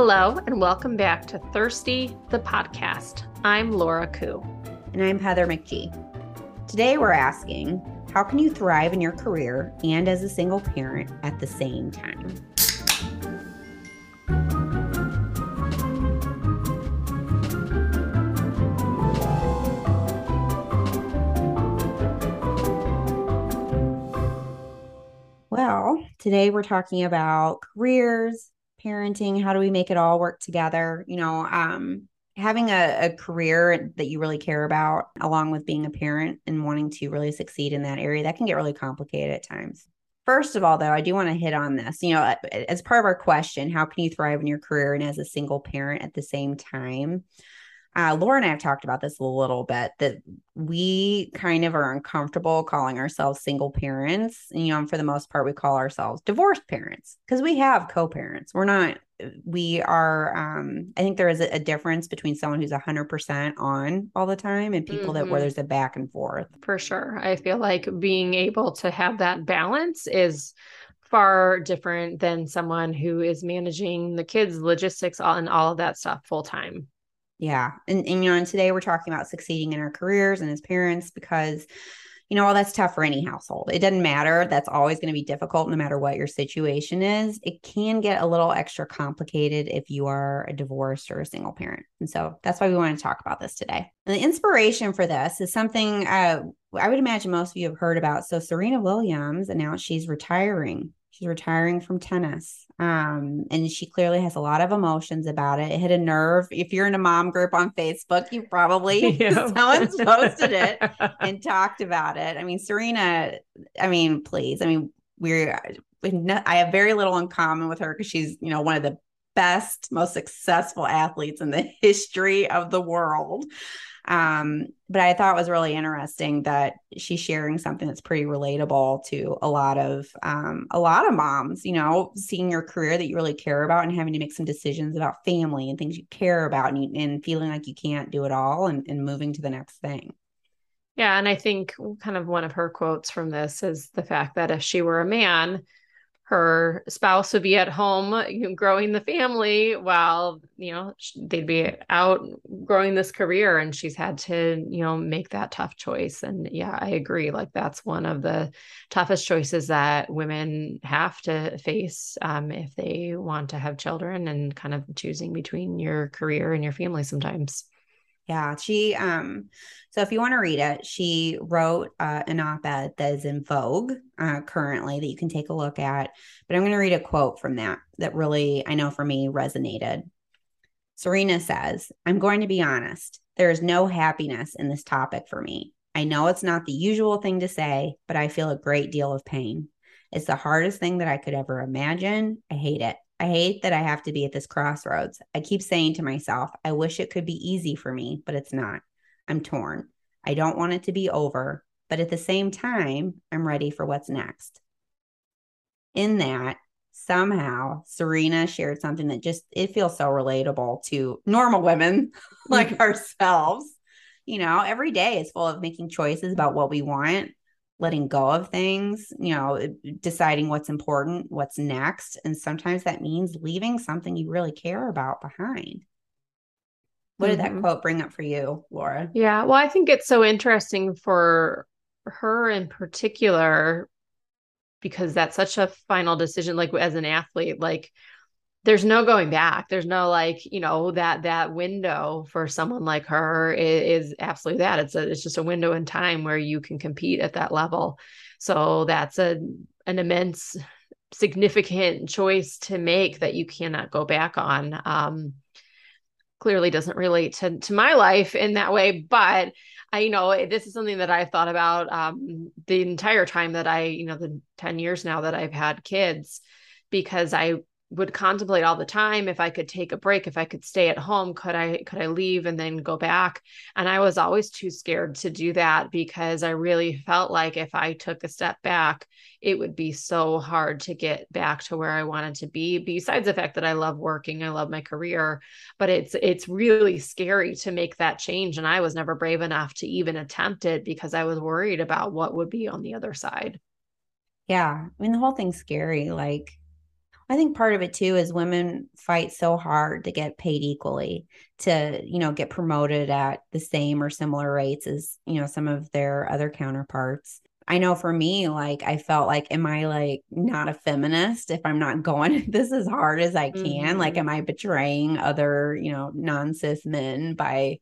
Hello, and welcome back to Thirsty, the podcast. I'm Laura Koo. And I'm Heather McGee. Today we're asking how can you thrive in your career and as a single parent at the same time? Well, today we're talking about careers, parenting, how do we make it all work together? You know, um, having a, a, career that you really care about, along with being a parent and wanting to really succeed in that area, that can get really complicated at times. First of all, though, I do want to hit on this. You know, as part of our question, how can you thrive in your career and as a single parent at the same time? Uh, Laura and I have talked about this a little bit that we kind of are uncomfortable calling ourselves single parents. You know, for the most part, we call ourselves divorced parents because we have co parents. We're not, we are, um, I think there is a, a difference between someone who's 100% on all the time and people mm-hmm. that where mm-hmm. there's a back and forth. For sure. I feel like being able to have that balance is far different than someone who is managing the kids logistics and all of that stuff full time yeah. And, and, you know, and today we're talking about succeeding in our careers and as parents because, you know, well, that's tough for any household. It doesn't matter. That's always going to be difficult no matter what your situation is. It can get a little extra complicated if you are a divorced or a single parent. And so that's why we want to talk about this today. And the inspiration for this is something uh, I would imagine most of you have heard about. So Serena Williams announced she's retiring She's retiring from tennis. Um, and she clearly has a lot of emotions about it. It hit a nerve. If you're in a mom group on Facebook, you probably yeah. someone's posted it and talked about it. I mean, Serena, I mean, please. I mean, we're I have very little in common with her because she's, you know, one of the best, most successful athletes in the history of the world. Um, but I thought it was really interesting that she's sharing something that's pretty relatable to a lot of um, a lot of moms. You know, seeing your career that you really care about and having to make some decisions about family and things you care about, and, and feeling like you can't do it all, and, and moving to the next thing. Yeah, and I think kind of one of her quotes from this is the fact that if she were a man, her spouse would be at home growing the family while you know they'd be out growing this career and she's had to you know make that tough choice. And yeah i agree like that's one of the toughest choices that women have to face um, if they want to have children and kind of choosing between your career and your family sometimes yeah, she um so if you want to read it, she wrote uh, an op-ed that is in Vogue uh, currently that you can take a look at. But I'm going to read a quote from that that really I know for me resonated. Serena says, "I'm going to be honest. There is no happiness in this topic for me. I know it's not the usual thing to say, but I feel a great deal of pain. It's the hardest thing that I could ever imagine. I hate it. I hate that I have to be at this crossroads. I keep saying to myself, I wish it could be easy for me, but it's not. I'm torn. I don't want it to be over, but at the same time, I'm ready for what's next. In that, somehow Serena shared something that just it feels so relatable to normal women like mm-hmm. ourselves. You know, every day is full of making choices about what we want letting go of things, you know, deciding what's important, what's next. And sometimes that means leaving something you really care about behind. What did mm-hmm. that quote bring up for you, Laura? Yeah. Well, I think it's so interesting for her in particular because that's such a final decision like as an athlete like there's no going back. There's no like you know that that window for someone like her is, is, absolutely that. It's a it's just a window in time where you can compete at that level. So that's a an immense significant choice to make that you cannot go back on. Um clearly doesn't relate to to my life in that way but I you know this is something that I've thought about um the entire time that I you know the 10 years now that I've had kids because I would contemplate all the time if i could take a break if i could stay at home could i could i leave and then go back? And i was always too scared to do that because i really felt like if i took a step back it would be so hard to get back to where i wanted to be besides the fact that i love working i love my career but it's it's really scary to make that change and i was never brave enough to even attempt it because i was worried about what would be on the other side. Yeah i mean the whole thing's scary like I think part of it too is women fight so hard to get paid equally, to, you know, get promoted at the same or similar rates as, you know, some of their other counterparts. I know for me, like I felt like, am I like not a feminist if I'm not going this as hard as I can? Mm-hmm. Like, am I betraying other, you know, non cis men by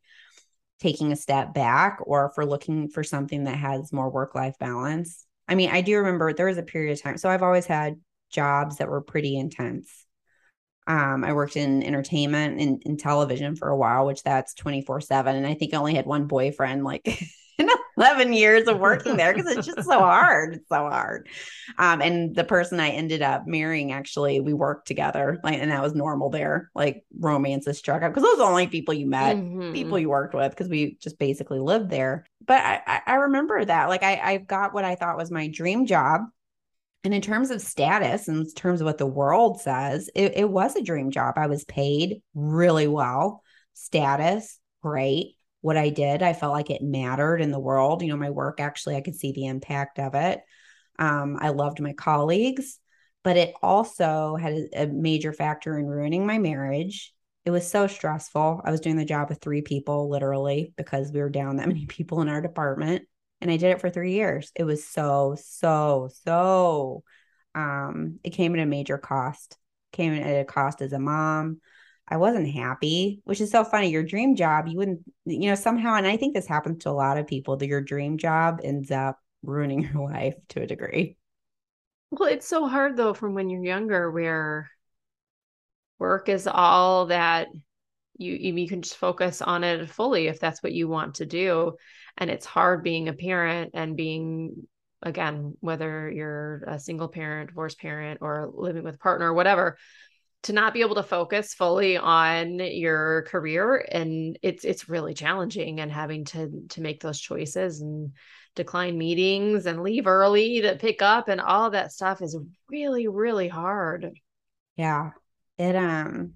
taking a step back or for looking for something that has more work life balance? I mean, I do remember there was a period of time. So I've always had jobs that were pretty intense. Um, I worked in entertainment and in television for a while, which that's 24 7. And I think I only had one boyfriend like in 11 years of working there because it's just so hard. It's so hard. Um, and the person I ended up marrying, actually, we worked together, like, and that was normal there. Like romances struck up because those are the only people you met, mm-hmm. people you worked with, because we just basically lived there. But I, I remember that, like, I, I got what I thought was my dream job. And in terms of status, in terms of what the world says, it, it was a dream job. I was paid really well, status, great what I did. I felt like it mattered in the world. You know, my work actually, I could see the impact of it. Um, I loved my colleagues, but it also had a, a major factor in ruining my marriage. It was so stressful. I was doing the job with three people, literally, because we were down that many people in our department. And I did it for three years. It was so, so, so, um, it came at a major cost. Came at a cost as a mom, I wasn't happy, which is so funny. Your dream job, you wouldn't, you know, somehow, and I think this happens to a lot of people that your dream job ends up ruining your life to a degree. Well, it's so hard though from when you're younger where work is all that you you can just focus on it fully if that's what you want to do. And it's hard being a parent and being again whether you're a single parent divorced parent or living with a partner or whatever to not be able to focus fully on your career. And it's it's really challenging and having to to make those choices and decline meetings and leave early to pick up and all that stuff is really really hard. Yeah. It um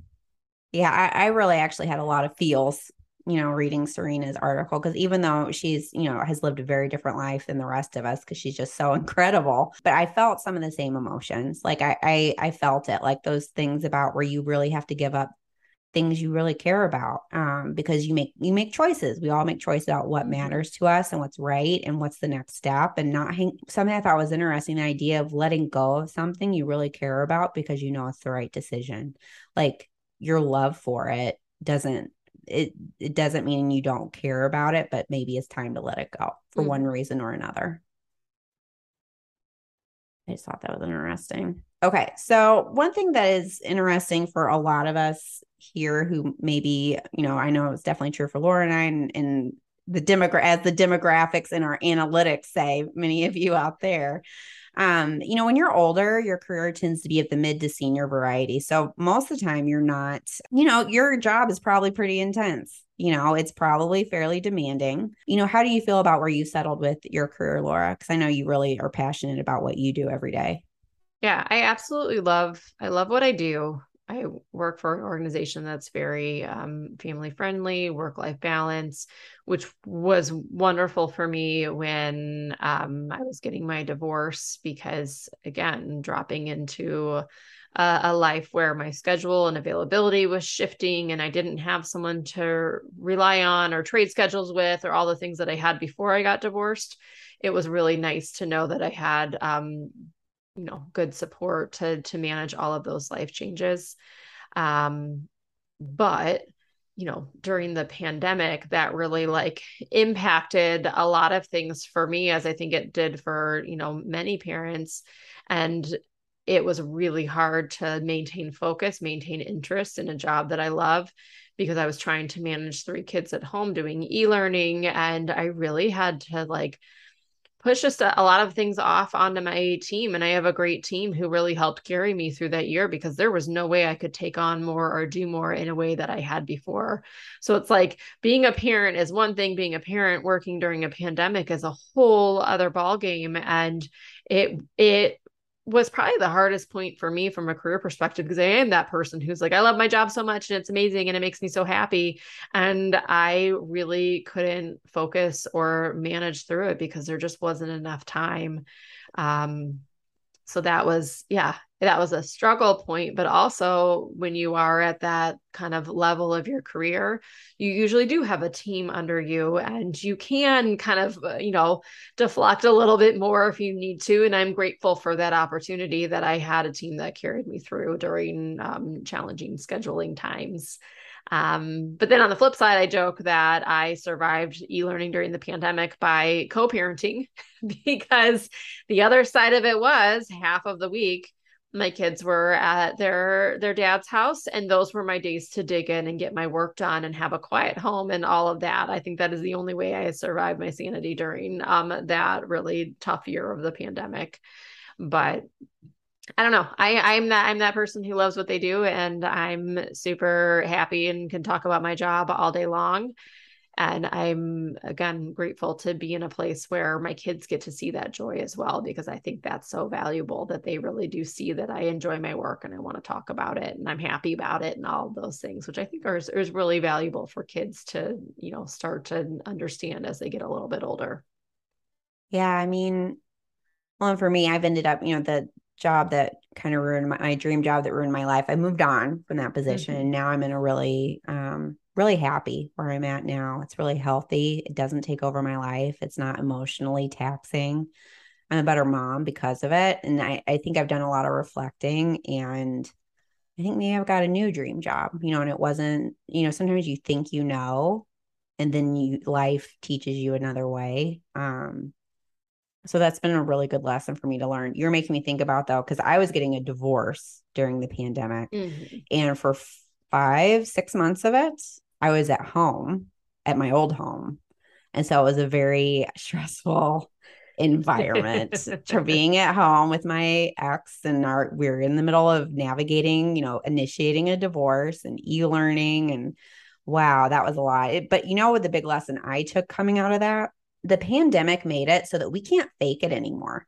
yeah I, I really actually had a lot of feels you know, reading Serena's article because even though she's, you know, has lived a very different life than the rest of us because she's just so incredible, but I felt some of the same emotions. Like I, I, I felt it, like those things about where you really have to give up things you really care about um, because you make you make choices we all make choices about what mm-hmm. matters to us and what's right and what's the next step and not hang something i thought was interesting the idea of letting go of something you really care about because you know it's the right decision like your love for it doesn't it it doesn't mean you don't care about it, but maybe it's time to let it go for mm-hmm. one reason or another. I just thought that was interesting. Okay. So, one thing that is interesting for a lot of us here who maybe, you know, I know it's definitely true for Laura and I, and, and the demogra- as the demographics in our analytics say, many of you out there, um, you know, when you're older, your career tends to be at the mid to senior variety. So most of the time, you're not, you know, your job is probably pretty intense. You know, it's probably fairly demanding. You know, how do you feel about where you settled with your career, Laura? Because I know you really are passionate about what you do every day. Yeah, I absolutely love I love what I do. I work for an organization that's very um, family friendly, work life balance, which was wonderful for me when um, I was getting my divorce because, again, dropping into a, a life where my schedule and availability was shifting and I didn't have someone to rely on or trade schedules with or all the things that I had before I got divorced. It was really nice to know that I had um, you know good support to to manage all of those life changes. Um but you know during the pandemic that really like impacted a lot of things for me as i think it did for you know many parents. And it was really hard to maintain focus maintain interest in a job that i love because i was trying to manage three kids at home doing e-learning and i really had to like push just a, a, lot of things off onto my team and i have a great team who really helped carry me through that year because there was no way i could take on more or do more in a way that i had before. So it's like being a parent is one thing being a parent working during a pandemic is a whole other ball game and it it was probably the hardest point for me from a career perspective because I am that person who's like, I love my job so much and it's amazing and it makes me so happy. And I really couldn't focus or manage through it because there just wasn't enough time. Um, so that was yeah that was a struggle point but also when you are at that kind of level of your career you usually do have a team under you and you can kind of uh, you know deflect a little bit more if you need to and i'm grateful for that opportunity that i had a team that carried me through during um, challenging scheduling times um, but then on the flip side, I joke that I survived e learning during the pandemic by co parenting because the other side of it was half of the week my kids were at their their dad's house and those were my days to dig in and get my work done and have a quiet home and all of that. I think that is the only way i survived my sanity during um, that really tough year of the pandemic. But I don't know. I I'm that I'm that person who loves what they do and I'm super happy and can talk about my job all day long. And I'm again grateful to be in a place where my kids get to see that joy as well because I think that's so valuable that they really do see that I enjoy my work and I want to talk about it and I'm happy about it and all those things, which I think are is really valuable for kids to, you know, start to understand as they get a little bit older. Yeah, I mean, well, for me, I've ended up, you know, the job that kind of ruined my, my, dream job that ruined my life. I moved on from that position mm-hmm. and now I'm in a really um really happy where I'm at now. It's really healthy. It doesn't take over my life. It's not emotionally taxing. I'm a better mom because of it. And I, I think I've done a lot of reflecting and I think maybe I've got a new dream job, you know, and it wasn't, you know, sometimes you think you know, and then you life teaches you another way. Um, so that's been a really good lesson for me to learn. You're making me think about though, because I was getting a divorce during the pandemic. Mm-hmm. And for five, six months of it, I was at home at my old home. And so it was a very stressful environment to being at home with my ex and our we are in the middle of navigating, you know, initiating a divorce and e-learning and wow, that was a lot. It, but you know what the big lesson I took coming out of that the pandemic made it so that we can't fake it anymore.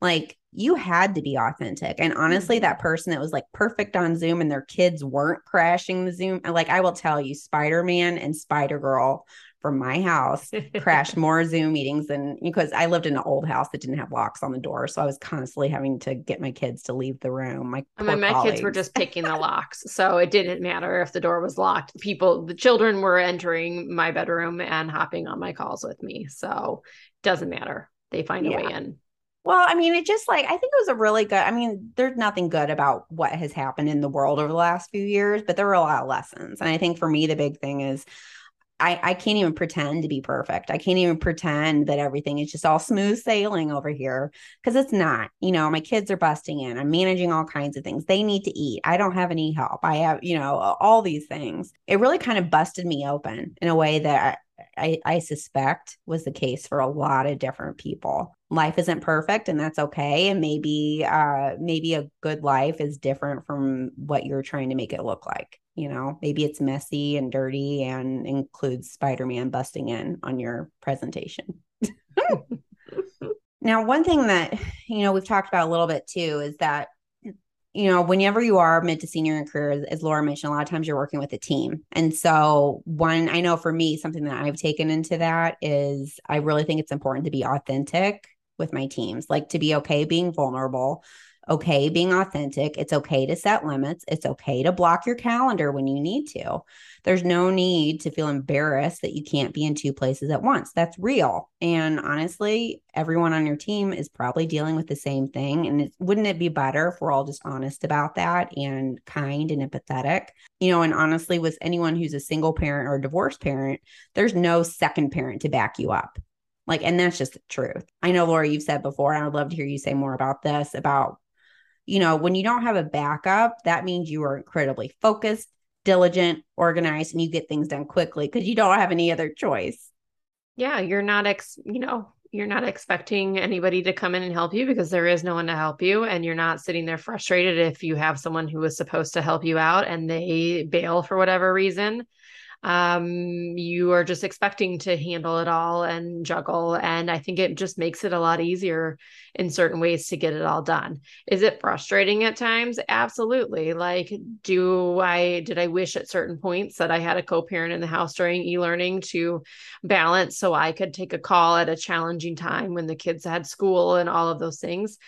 Like you had to be authentic. And honestly, mm-hmm. that person that was like perfect on Zoom and their kids weren't crashing the Zoom, like I will tell you, Spider Man and Spider Girl from my house crashed more Zoom meetings than because I lived in an old house that didn't have locks on the door. So I was constantly having to get my kids to leave the room. My, I mean, my kids were just picking the locks. So it didn't matter if the door was locked. People, the children were entering my bedroom and hopping on my calls with me. So it doesn't matter. They find a yeah. way in. Well, I mean, it just like I think it was a really good. I mean, there's nothing good about what has happened in the world over the last few years, but there were a lot of lessons. And I think for me, the big thing is I, I can't even pretend to be perfect. I can't even pretend that everything is just all smooth sailing over here because it's not. You know, my kids are busting in. I'm managing all kinds of things. They need to eat. I don't have any help. I have, you know, all these things. It really kind of busted me open in a way that I, I, I suspect was the case for a lot of different people. Life isn't perfect, and that's okay. And maybe, uh, maybe a good life is different from what you're trying to make it look like you know maybe it's messy and dirty and includes spider-man busting in on your presentation. Now one thing that you know we've talked about a little bit too is that you know whenever you are mid to senior in career as, as laura mentioned a lot of times you're working with a team. And so one i know for me something that i've taken into that is i really think it's important to be authentic with my teams like to be okay being vulnerable okay being authentic. It's okay to set limits. It's okay to block your calendar when you need to. There's no need to feel embarrassed that you can't be in two places at once. That's real. And honestly, everyone on your team is probably dealing with the same thing. And it, wouldn't it be better if we're all just honest about that and kind and empathetic? You know, and honestly, with anyone who's a single parent or a divorced parent, there's no second parent to back you up. Like, and that's just the truth. I know, Laura, you've said before, and I would love to hear you say more about this about you know, when you don't have a backup, that means you are incredibly focused, diligent, organized, and you get things done quickly because you don't have any other choice. Yeah, you're not ex, you know, you're not expecting anybody to come in and help you because there is no one to help you and you're not sitting there frustrated if you have someone who was supposed to help you out and they bail for whatever reason um, you are just expecting to handle it all and juggle. And I think it just makes it a lot easier in certain ways to get it all done. Is it frustrating at times? Absolutely. Like, do I, did I wish at certain points that I had a co parent in the house during e learning to balance so I could take a call at a challenging time when the kids had school and all of those things?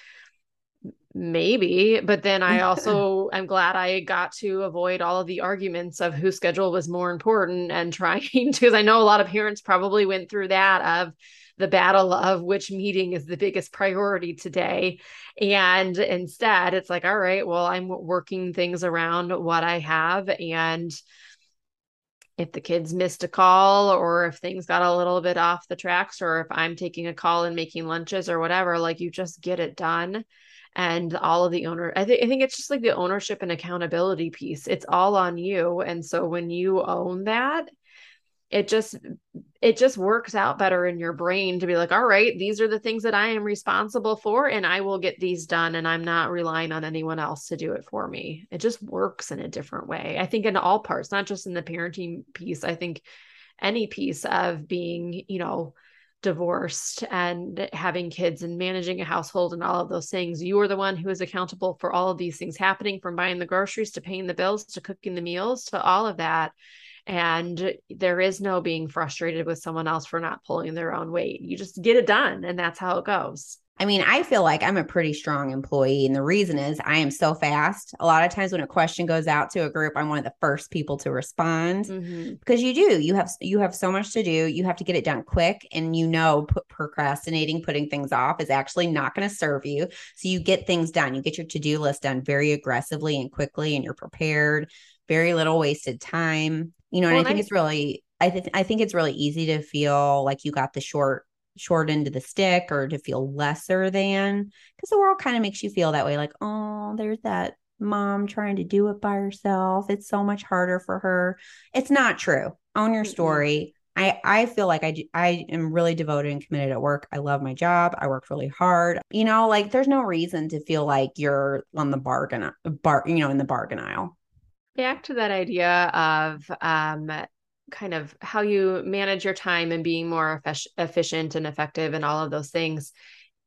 Maybe but then i also i'm glad i got to avoid all of the arguments of whose schedule was more important and trying because i know a lot of parents probably went through that of the battle of which meeting is the biggest priority today. And instead it's like all right well i'm working things around what i have and if the kids missed a call or if things got a little bit off the tracks or if i'm taking a call and making lunches or whatever like you just get it done and all of the owner I think I think it's just like the ownership and accountability piece. It's all on you. And so when you own that, it just it just works out better in your brain to be like all right these are the things that i am responsible for and i will get these done and i'm not relying on anyone else to do it for me it just works in a different way i think in all parts not just in the parenting piece i think any piece of being you know divorced and having kids and managing a household and all of those things. You are the one who is accountable for all of these things happening from buying the groceries to paying the bills to cooking the meals to all of that. And there is no being frustrated with someone else for not pulling their own weight. You just get it done, and that's how it goes. I mean, I feel like I'm a pretty strong employee. And the reason is I am so fast. A lot of times when a question goes out to a group, I'm one of the first people to respond mm-hmm. because you do. You have you have so much to do. You have to get it done quick. And you know, put, procrastinating, putting things off is actually not going to serve you. So you get things done. You get your to-do list done very aggressively and quickly, and you're prepared. Very little wasted time. You know, and I think I- it's really I think I think it's really easy to feel like you got the short short end of the stick or to feel lesser than because the world kind of makes you feel that way like oh there's that mom trying to do it by herself it's so much harder for her it's not true own your story I, I feel like I, I am really devoted and committed at work. I love my job. I work really hard. You know, like there's no reason to feel like you're on the bargain, bar, you know, in the bargain aisle. Back to that idea of um, kind of how you manage your time and being more efficient and effective and all of those things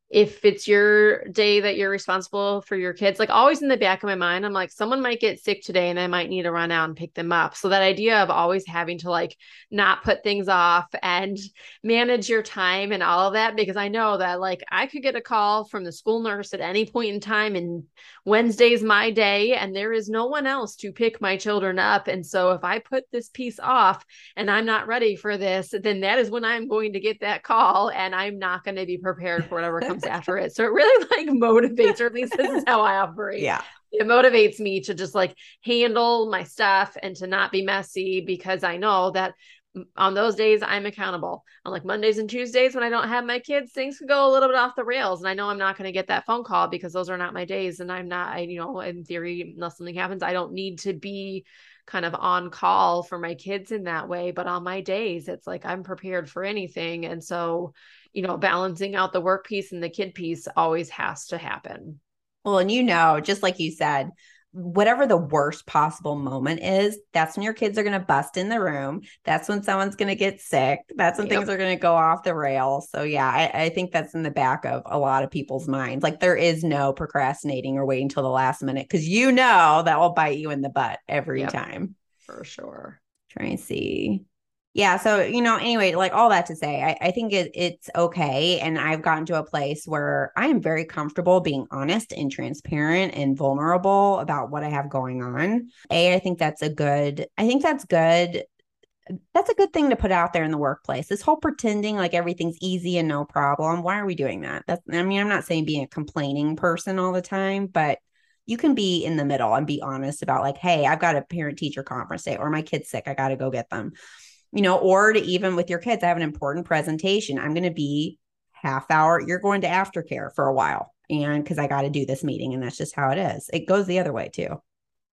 if it's your day that you're responsible for your kids, like always in the back of my mind, I'm like, someone might get sick today and I might need to run out and pick them up. So that idea of always having to like not put things off and manage your time and all of that, because I know that like I could get a call from the school nurse at any point in time and Wednesday's my day and there is no one else to pick my children up. And so if I put this piece off and I'm not ready for this, then that is when I'm going to get that call and I'm not going to be prepared for whatever comes after it. So it really like motivates, or at least this is how I operate. Yeah. It motivates me to just like handle my stuff and to not be messy because I know that on those days I'm accountable. On like Mondays and Tuesdays when I don't have my kids, things can go a little bit off the rails. And I know I'm not going to get that phone call because those are not my days. And I'm not, I, you know, in theory, unless something happens, I don't need to be kind of on call for my kids in that way. But on my days, it's like I'm prepared for anything. And so you know, balancing out the work piece and the kid piece always has to happen. Well, and you know, just like you said, whatever the worst possible moment is, that's when your kids are going to bust in the room. That's when someone's going to get sick. That's when yep. things are going to go off the rails. So, yeah, I, I, think that's in the back of a lot of people's minds. Like, there is no procrastinating or waiting till the last minute because you know that will bite you in the butt every yep. time. For sure. Trying to see yeah so you know anyway like all that to say i, I think it, it's okay and i've gotten to a place where i am very comfortable being honest and transparent and vulnerable about what i have going on. A i think that's a good i think that's good that's a good thing to put out there in the workplace. This whole pretending like everything's easy and no problem why are we doing that? That's i mean i'm not saying being a complaining person all the time but you can be in the middle and be honest about like hey i've got a parent teacher conference day or my kid's sick i got to go get them you know, or to even with your kids, I have an important presentation. I'm going to be half hour. You're going to aftercare for a while. And because I got to do this meeting, and that's just how it is. It goes the other way too.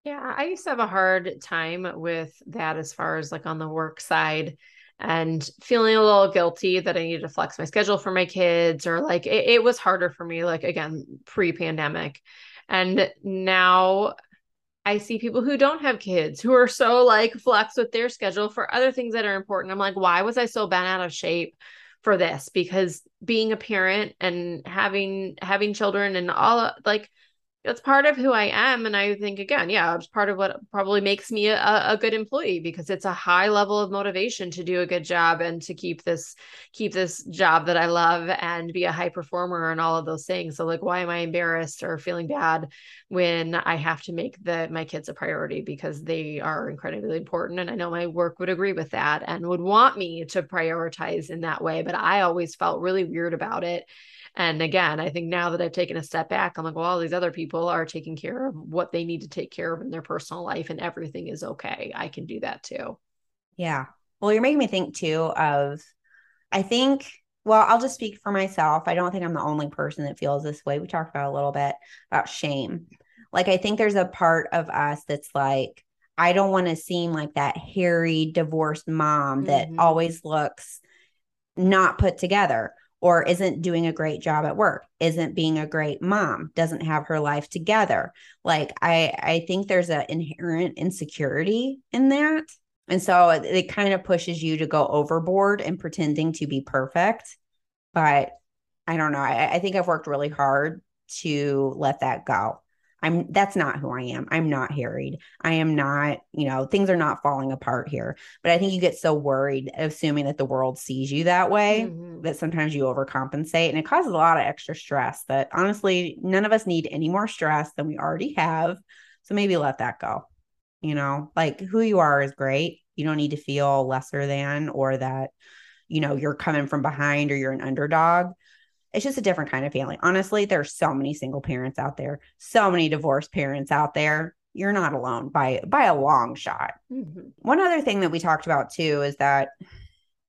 Yeah, I used to have a hard time with that as far as like on the work side and feeling a little guilty that I needed to flex my schedule for my kids or like it, it was harder for me, like again, pre pandemic. And now I see people who don't have kids who are so like flex with their schedule for other things that are important. I'm like, why was I so bent out of shape for this? Because being a parent and having having children and all like that's part of who I am. And I think again, yeah, it's part of what probably makes me a, a good employee because it's a high level of motivation to do a good job and to keep this keep this job that I love and be a high performer and all of those things. So like why am I embarrassed or feeling bad when I have to make the my kids a priority because they are incredibly important. And I know my work would agree with that and would want me to prioritize in that way. But I always felt really weird about it and again, I think now that I've taken a step back, I'm like, well, all these other people are taking care of what they need to take care of in their personal life, and everything is okay. I can do that too. Yeah. Well, you're making me think too of, I think, well, I'll just speak for myself. I don't think I'm the only person that feels this way. We talked about a little bit about shame. Like, I think there's a part of us that's like, I don't want to seem like that hairy divorced mom that mm-hmm. always looks not put together or isn't doing a great job at work isn't being a great mom doesn't have her life together. Like i i think there's an inherent insecurity in that. And so it, it kind of pushes you to go overboard and pretending to be perfect. But i don't know. I, I think i've worked really hard to let that go I'm that's not who I am. I'm not harried. I am not, you know, things are not falling apart here. But I think you get so worried assuming that the world sees you that way mm-hmm. that sometimes you overcompensate and it causes a lot of extra stress that honestly none of us need any more stress than we already have. So maybe let that go. You know, like who you are is great. You don't need to feel lesser than or that you know you're coming from behind or you're an underdog it's just a different kind of family. Honestly, there's so many single parents out there, so many divorced parents out there. You're not alone by by a long shot. Mm-hmm. One other thing that we talked about too is that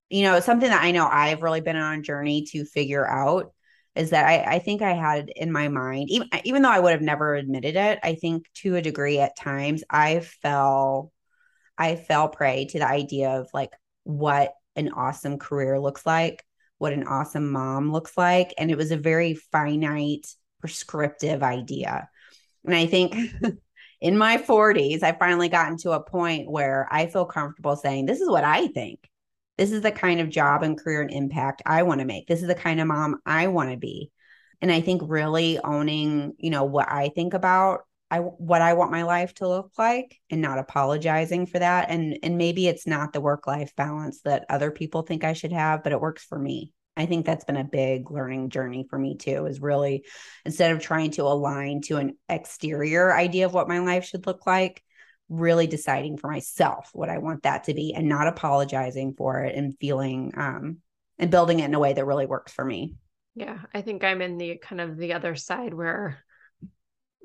you know, something that I know I've really been on a journey to figure out is that I, I think I had in my mind, even even though I would have never admitted it, I think to a degree at times I fell I fell prey to the idea of like what an awesome career looks like what an awesome mom looks like. And it was a very finite, prescriptive idea. And I think in my 40s, I finally gotten to a point where I feel comfortable saying, This is what I think. This is the kind of job and career and impact I want to make. This is the kind of mom I want to be. And I think really owning, you know, what I think about I what I want my life to look like and not apologizing for that and and maybe it's not the work life balance that other people think I should have but it works for me. I think that's been a big learning journey for me too is really instead of trying to align to an exterior idea of what my life should look like really deciding for myself what I want that to be and not apologizing for it and feeling um and building it in a way that really works for me. Yeah, I think I'm in the kind of the other side where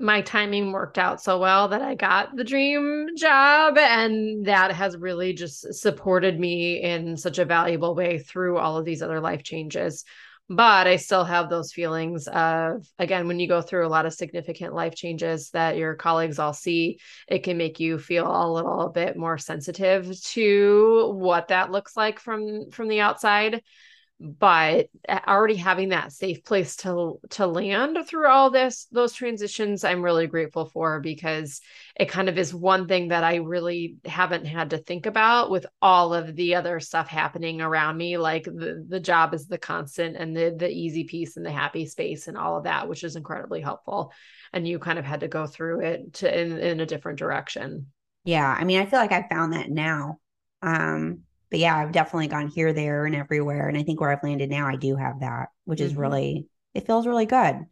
my timing worked out so well that I got the dream job. And that has really just supported me in such a valuable way through all of these other life changes. But I still have those feelings of, again, when you go through a lot of significant life changes that your colleagues all see, it can make you feel a little bit more sensitive to what that looks like from from the outside but already having that safe place to to land through all this those transitions i'm really grateful for because it kind of is one thing that i really haven't had to think about with all of the other stuff happening around me like the the job is the constant and the the easy piece and the happy space and all of that which is incredibly helpful. And you kind of had to go through it to in, in a different direction. Yeah i mean i feel like i found that now. Um but yeah, I've definitely gone here, there, and everywhere. And I think where I've landed now, I do have that, which is mm-hmm. really, it feels really good.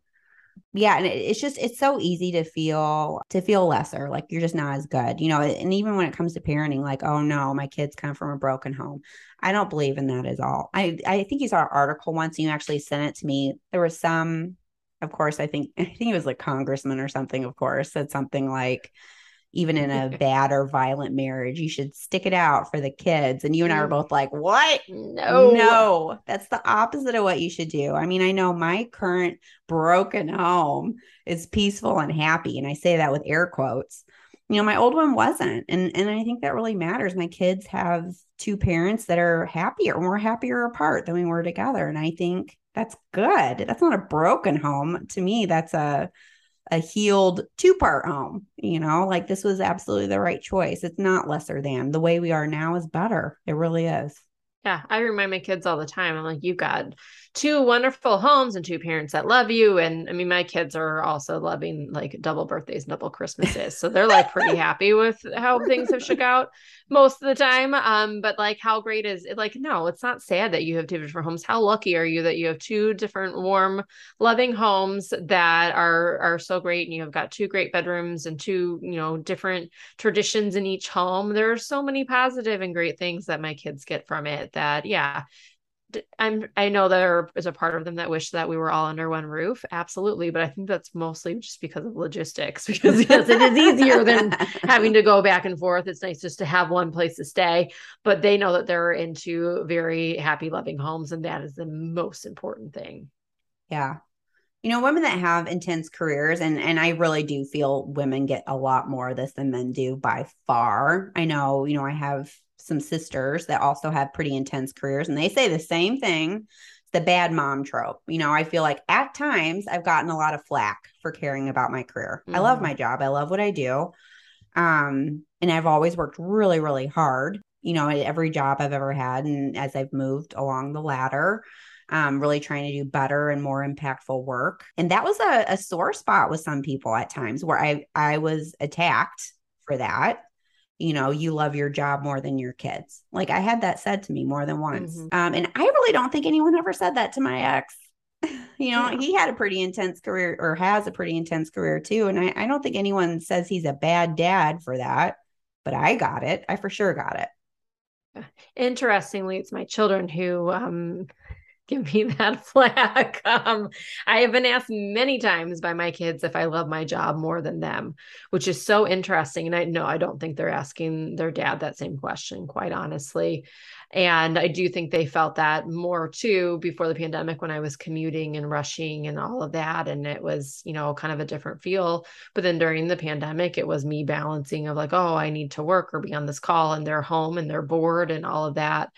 Yeah. And it, it's just, it's so easy to feel, to feel lesser, like you're just not as good, you know. And even when it comes to parenting, like, oh no, my kids come from a broken home. I don't believe in that at all. I, I think you saw an article once and you actually sent it to me. There was some, of course, I think, I think it was like congressman or something, of course, said something like, even in a bad or violent marriage. You should stick it out for the kids. And you and I were mm. both like, what? No, no, that's the opposite of what you should do. I mean, I know my current broken home is peaceful and happy. And I say that with air quotes. You know, my old one wasn't. And and I think that really matters. My kids have two parents that are happier, more happier apart than we were together. And I think that's good. That's not a broken home. To me, that's a a healed two part home. You know, like this was absolutely the right choice. It's not lesser than the way we are now is better. It really is. Yeah, I remind my kids all the time. I'm like, you've got two wonderful homes and two parents that love you. And I mean, my kids are also loving like double birthdays, double Christmases. So they're like pretty happy with how things have shook out most of the time. Um, but like how great is it? Like, no, it's not sad that you have two different homes. How lucky are you that you have two different warm, loving homes that are are so great and you have got two great bedrooms and two, you know, different traditions in each home. There are so many positive and great things that my kids get from it that yeah I'm I know there is a part of them that wish that we were all under one roof. Absolutely. But I think that's mostly just because of logistics, because yes, it is easier than having to go back and forth. It's nice just to have one place to stay. But they know that they're into very happy, loving homes, and that is the most important thing. Yeah. You know, women that have intense careers, and and I really do feel women get a lot more of this than men do by far. I know, you know, I have some sisters that also have pretty intense careers, and they say the same thing. The bad mom trope. You know, I feel like at times I've gotten a lot of flack for caring about my career. Mm-hmm. I love my mm-hmm. job. I love what I do. Um, and I've always worked really, really hard, you know, at every job I've ever had. And as I've moved along the ladder, um, really trying to do better and more impactful work. And that was a, a sore spot with some people at times where I I was attacked for that you know, you love your job more than your kids. Like I had that said to me more than once. Mm-hmm. Um, and I really don't think anyone ever said that to my ex. you know, yeah. he had a pretty intense career or has a pretty intense career too. And I, I don't think anyone says he's a bad dad for that, but I got it. I for sure got it. Interestingly, it's my children who um, give me that flack. Um, I have been asked many times by my kids if I love my job more than them, which is so interesting. And I know I don't think they're asking their dad that same question, quite honestly. And I do think they felt that more too before the pandemic when I was commuting and rushing and all of that. And it was, you know, kind of a different feel. But then during the pandemic, it was me balancing of like, oh, I need to work or be on this call and they're home and they're bored and all of that.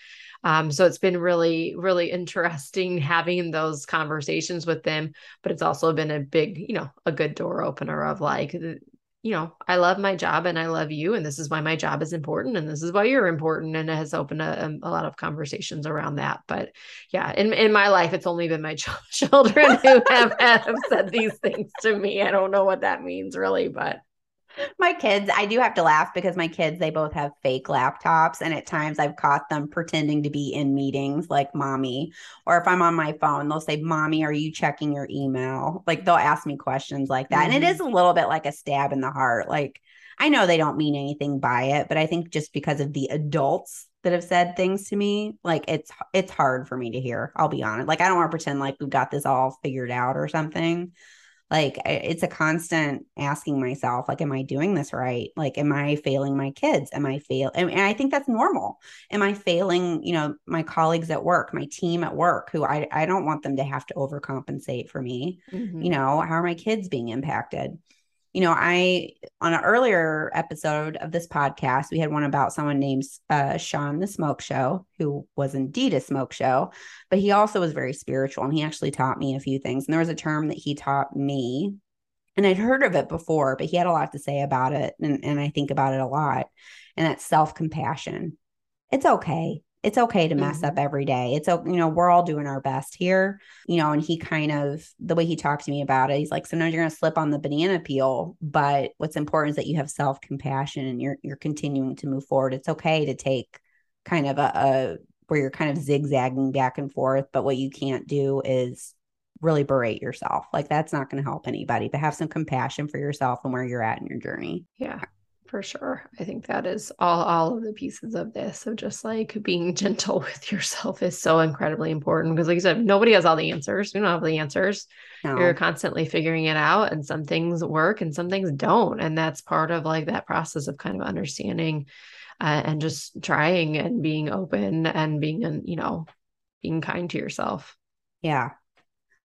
Um, so it's been really, really interesting having those conversations with them. But it's also been a big, you know, a good door opener of like, you know, I love my job and I love you, and this is why my job is important, and this is why you're important, and it has opened a, a lot of conversations around that. But yeah, in in my life, it's only been my ch- children who have, have said these things to me. I don't know what that means really, but my kids, I do have to laugh because my kids, they both have fake laptops. And at times I've caught them pretending to be in meetings like mommy. Or if I'm on my phone, they'll say, Mommy, are you checking your email? Like they'll ask me questions like that. Mm-hmm. And it is mm-hmm. a little bit like a stab in the heart. Like I know they don't mean anything by it, but I think just because of the adults that have said things to me, like it's it's hard for me to hear. I'll be honest. Like I don't want to pretend like we've got this all figured out or something like it's a constant asking myself like am i doing this right? Like am i failing my kids? Am i fail and i think that's normal. Am i failing you know my colleagues at work my team at work who i, I don't want them to have to overcompensate for me? Mm-hmm. you know how are my kids being impacted you know, I on an earlier episode of this podcast, we had one about someone named uh, Sean the Smoke Show, who was indeed a smoke show, but he also was very spiritual and he actually taught me a few things. And there was a term that he taught me, and I'd heard of it before, but he had a lot to say about it. And, and I think about it a lot. And that's self compassion. It's okay it's okay to mess mm-hmm. up every day. It's you know, we're all doing our best here, you know, and he kind of the way he talked to me about it, he's like, sometimes you're gonna slip on the banana peel, but what's important is that you have self-compassion and you're you're continuing to move forward. It's okay to take kind of a, a where you're kind of zigzagging back and forth, but what you can't do is really berate yourself. Like that's not going to help anybody, but have some compassion for yourself and where you're at in your journey. Yeah for sure. I think that is all all of the pieces of this So just like being gentle with yourself is so incredibly important because like you said, nobody has all the answers. We don't have the answers. No. You're constantly figuring it out and some things work and some things don't. And that's part of like that process of kind of understanding uh, and just trying and being open and being, and you know, being kind to yourself. Yeah.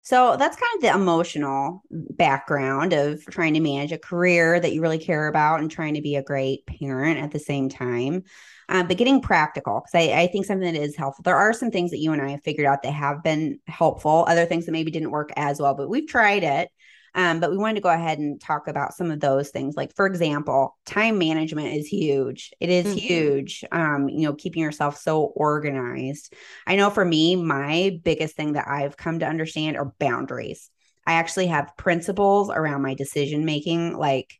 So that's kind of the emotional background of trying to manage a career that you really care about and trying to be a great parent at the same time. Um, but getting practical, because I, I think something that is helpful. There are some things that you and I have figured out that have been helpful, other things that maybe didn't work as well, but we've tried it. Um, but we wanted to go ahead and talk about some of those things. Like, for example, time management is huge. It is mm-hmm. huge. Um, you know, keeping yourself so organized. I know for me, my biggest thing that I've come to understand are boundaries. I actually have principles around my decision making. Like,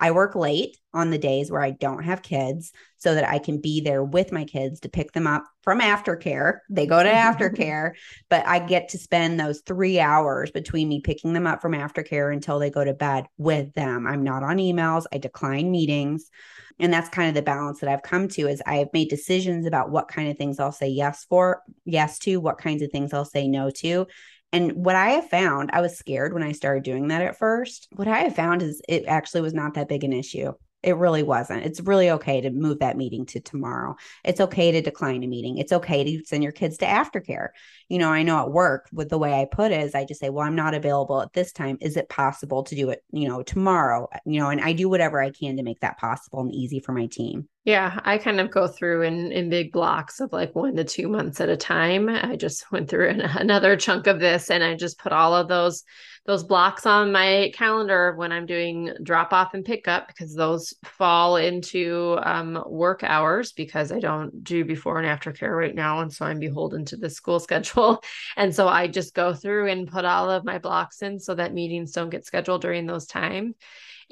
I work late on the days where I don't have kids so that I can be there with my kids to pick them up from aftercare. They go to aftercare, but I get to spend those three hours between me picking them up from aftercare until they go to bed with them. I'm not on emails, I decline meetings. And that's kind of the balance that I've come to is I have made decisions about what kind of things I'll say yes for, yes to, what kinds of things I'll say no to. And what I have found, I was scared when I started doing that at first. What I have found is it actually was not that big an issue. It really wasn't. It's really okay to move that meeting to tomorrow. It's okay to decline a meeting. It's okay to send your kids to aftercare. You know, I know at work with the way I put it is I just say, well, I'm not available at this time. Is it possible to do it, you know, tomorrow? You know, and I do whatever I can to make that possible and easy for my team. Yeah, I kind of go through in in big blocks of like one to two months at a time. I just went through an, another chunk of this, and I just put all of those those blocks on my calendar when I'm doing drop off and pickup because those fall into um, work hours because I don't do before and after care right now, and so I'm beholden to the school schedule. And so I just go through and put all of my blocks in so that meetings don't get scheduled during those times.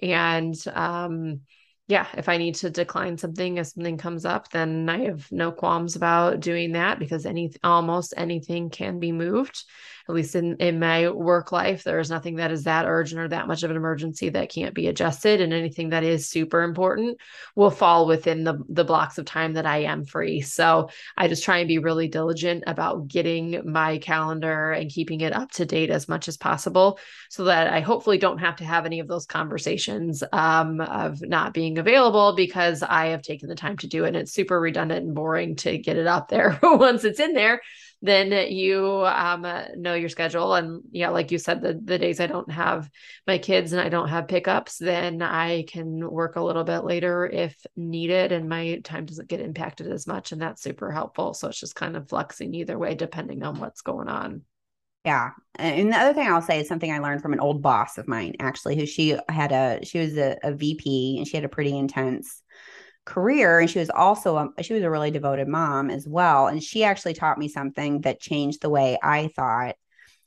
And um, yeah, if I need to decline something if something comes up, then I have no qualms about doing that because any almost anything can be moved at least in in my work life there is nothing that is that urgent or that much of an emergency that can't be adjusted and anything that is super important will fall within the the blocks of time that I am free. So I just try and be really diligent about getting my calendar and keeping it up to date as much as possible so that I hopefully don't have to have any of those conversations um, of not being available because I have taken the time to do it and it's super redundant and boring to get it up there once it's in there then you um, know your schedule. And yeah, like you said, the, the days I don't have my kids and I don't have pickups, then I can work a little bit later if needed and my time doesn't get impacted as much. And that's super helpful. So it's just kind of flexing either way, depending on what's going on. Yeah. And the other thing I'll say is something I learned from an old boss of mine, actually, who she had a, she was a, a VP and she had a pretty intense career and she was also a, she was a really devoted mom as well and she actually taught me something that changed the way i thought.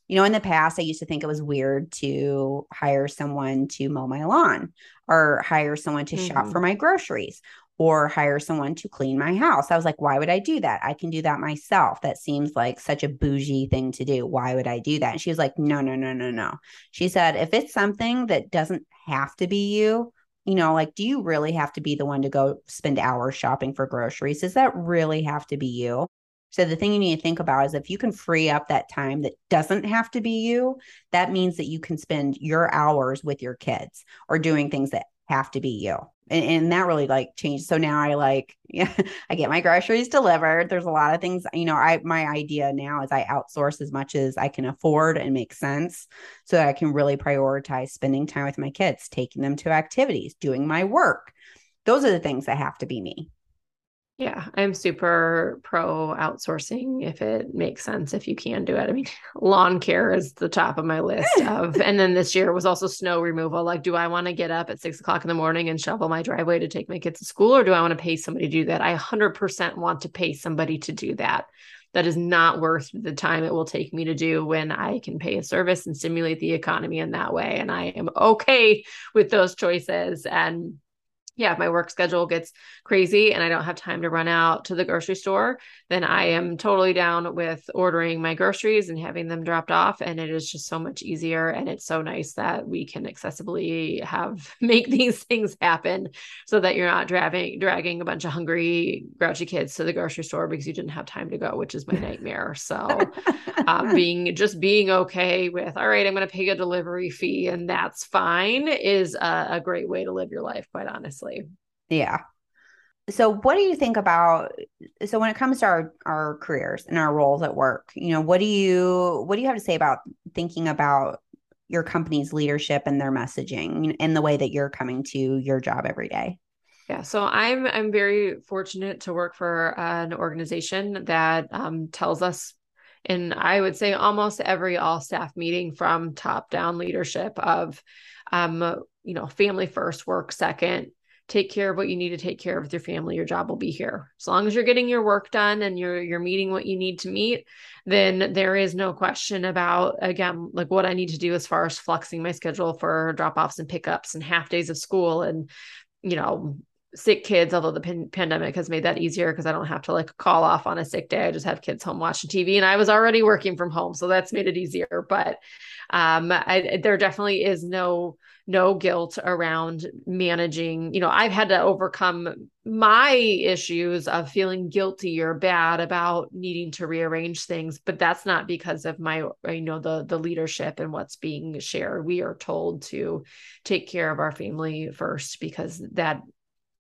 You know in the past i used to think it was weird to hire someone to mow my lawn or hire someone to mm-hmm. shop for my groceries or hire someone to clean my house. I was like why would i do that? I can do that myself. That seems like such a bougie thing to do. Why would i do that? And she was like no no no no no. She said if it's something that doesn't have to be you you know, like, do you really have to be the one to go spend hours shopping for groceries? Does that really have to be you? So the thing you need to think about is if you can free up that time that doesn't have to be you, that means that you can spend your hours with your kids or doing things that have to be you and, and that really like changed. So now i like yeah i get my groceries delivered. There's a lot of things you know i my idea now is i outsource as much as i can afford and make sense so that i can really prioritize spending time with my kids taking them to activities doing my work. Those are the things that have to be me yeah, I'm super pro outsourcing if it makes sense, if you can do it. I mean, lawn care is the top of my list of, and then this year was also snow removal. Like, do I want to get up at six o'clock in the morning and shovel my driveway to take my kids to school, or do I want to pay somebody to do that? I 100% want to pay somebody to do that. That is not worth the time it will take me to do when I can pay a service and stimulate the economy in that way. And I am okay with those choices. And yeah, if my work schedule gets crazy and I don't have time to run out to the grocery store, then I am totally down with ordering my groceries and having them dropped off. And it is just so much easier. And it's so nice that we can accessibly have make these things happen so that you're not dragging dragging a bunch of hungry, grouchy kids to the grocery store because you didn't have time to go, which is my nightmare. So um, being just being okay with, all right, I'm going to pay a delivery fee and that's fine is a, a great way to live your life, quite honestly honestly. Yeah. So what do you think about so when it comes to our our careers and our roles at work, you know, what do you what do you have to say about thinking about your company's leadership and their messaging and the way that you're coming to your job every day? Yeah, so I'm I'm very fortunate to work for an organization that um, tells us and I would say almost every all staff meeting from top down leadership of um you know family first work second take care of what you need to take care of with your family your job will be here. As long as you're getting your work done and you're you're meeting what you need to meet then there is no question about again like what i need to do as far as flexing my schedule for drop offs and pickups and half days of school and you know sick kids although the pan- pandemic has made that easier because i don't have to like call off on a sick day. I just have kids home watching tv and i was already working from home so that's made it easier. But um I, there definitely is no no guilt around managing you know i've had to overcome my issues of feeling guilty or bad about needing to rearrange things but that's not because of my you know the the leadership and what's being shared. We are told to take care of our family first because that